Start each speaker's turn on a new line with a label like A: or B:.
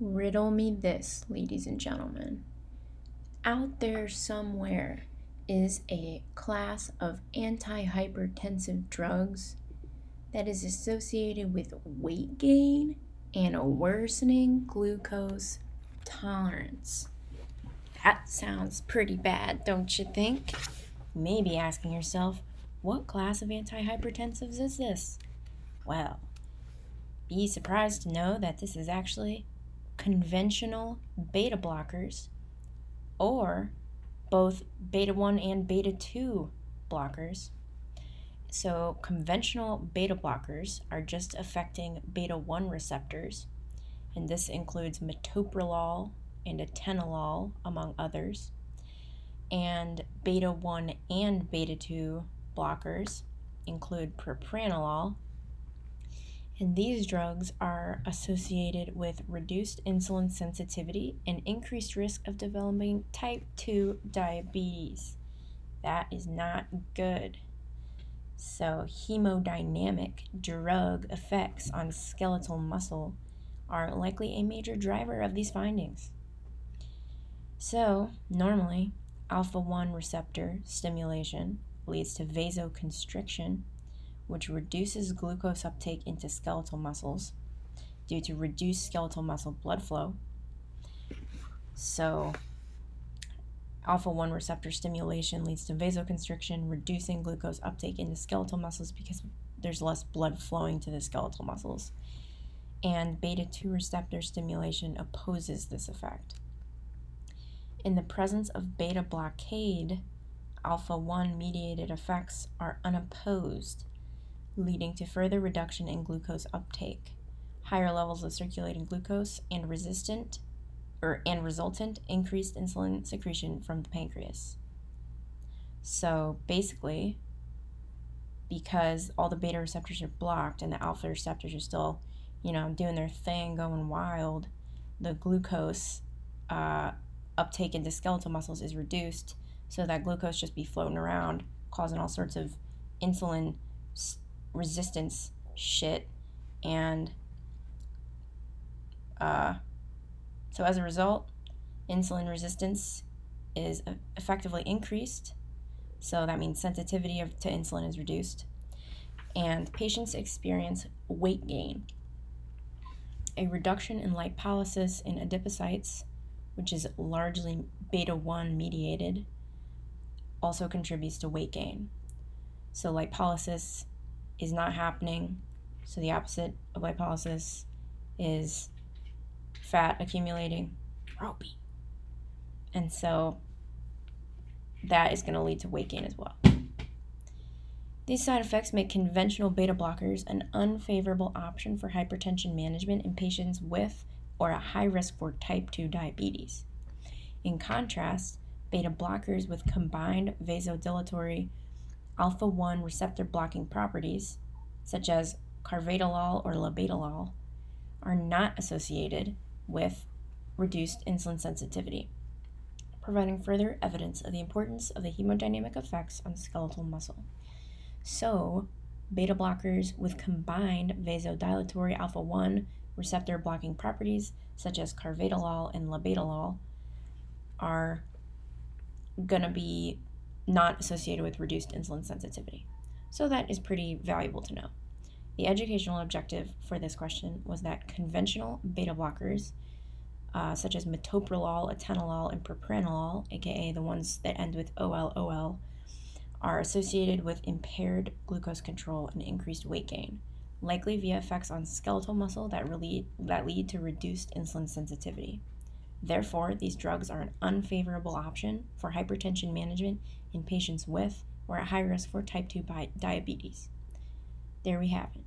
A: Riddle me this, ladies and gentlemen. Out there somewhere is a class of antihypertensive drugs that is associated with weight gain and a worsening glucose tolerance. That sounds pretty bad, don't you think? You may be asking yourself, what class of antihypertensives is this? Well, be surprised to know that this is actually conventional beta blockers or both beta 1 and beta 2 blockers. So, conventional beta blockers are just affecting beta 1 receptors, and this includes metoprolol and atenolol, among others. And beta 1 and beta 2 blockers include propranolol and these drugs are associated with reduced insulin sensitivity and increased risk of developing type 2 diabetes. That is not good. So, hemodynamic drug effects on skeletal muscle are likely a major driver of these findings. So, normally, alpha 1 receptor stimulation leads to vasoconstriction which reduces glucose uptake into skeletal muscles due to reduced skeletal muscle blood flow. So, alpha 1 receptor stimulation leads to vasoconstriction, reducing glucose uptake into skeletal muscles because there's less blood flowing to the skeletal muscles. And beta 2 receptor stimulation opposes this effect. In the presence of beta blockade, alpha 1 mediated effects are unopposed leading to further reduction in glucose uptake, higher levels of circulating glucose, and resistant or and resultant increased insulin secretion from the pancreas. So basically, because all the beta receptors are blocked and the alpha receptors are still, you know, doing their thing, going wild, the glucose uh, uptake into skeletal muscles is reduced, so that glucose just be floating around, causing all sorts of insulin resistance shit and uh, so as a result insulin resistance is effectively increased. So that means sensitivity of, to insulin is reduced and patients experience weight gain. A reduction in lipolysis in adipocytes which is largely beta 1 mediated also contributes to weight gain. So lipolysis is not happening. So the opposite of lipolysis is fat accumulating, ropey. And so that is going to lead to weight gain as well. These side effects make conventional beta blockers an unfavorable option for hypertension management in patients with or at high risk for type 2 diabetes. In contrast, beta blockers with combined vasodilatory alpha 1 receptor blocking properties, such as carvedilol or labetalol, are not associated with reduced insulin sensitivity, providing further evidence of the importance of the hemodynamic effects on skeletal muscle. So, beta blockers with combined vasodilatory alpha 1 receptor blocking properties, such as carvedilol and labetalol, are going to be not associated with reduced insulin sensitivity. So that is pretty valuable to know. The educational objective for this question was that conventional beta blockers, uh, such as metoprolol, atenolol, and propranolol, aka the ones that end with OLOL, are associated with impaired glucose control and increased weight gain, likely via effects on skeletal muscle that, really, that lead to reduced insulin sensitivity. Therefore, these drugs are an unfavorable option for hypertension management in patients with or at high risk for type 2 diabetes. There we have it.